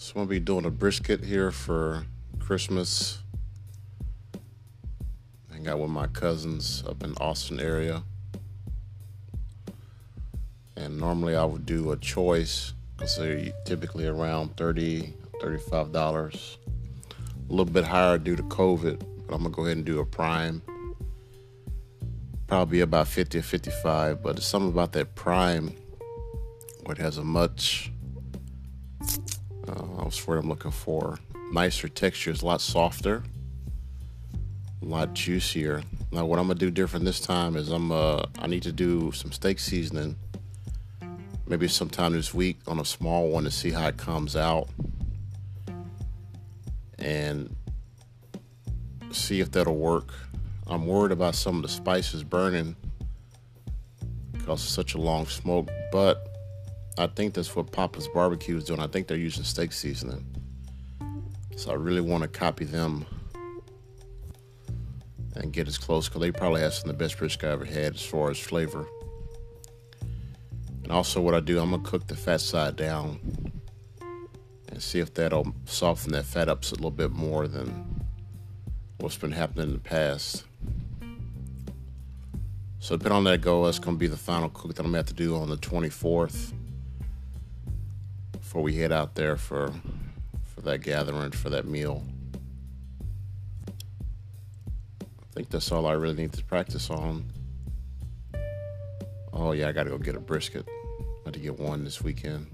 So I'm gonna be doing a brisket here for Christmas. Hang out with my cousins up in Austin area. And normally I would do a choice because they're typically around 30 $35. A little bit higher due to COVID, but I'm gonna go ahead and do a prime. Probably about 50 or 55, but it's something about that prime where it has a much uh, the word I'm looking for? Nicer texture. It's a lot softer, a lot juicier. Now, what I'm gonna do different this time is I'm uh, I need to do some steak seasoning, maybe sometime this week on a small one to see how it comes out, and see if that'll work. I'm worried about some of the spices burning because it's such a long smoke, but I think that's what Papa's Barbecue is doing. I think they're using steak seasoning. So I really want to copy them and get as close because they probably have some of the best brisket I ever had as far as flavor. And also, what I do, I'm gonna cook the fat side down and see if that'll soften that fat up a little bit more than what's been happening in the past. So depending on that go, that's gonna be the final cook that I'm gonna have to do on the 24th before we head out there for for that gathering for that meal. I think that's all I really need to practice on. Oh yeah, I gotta go get a brisket. I had to get one this weekend.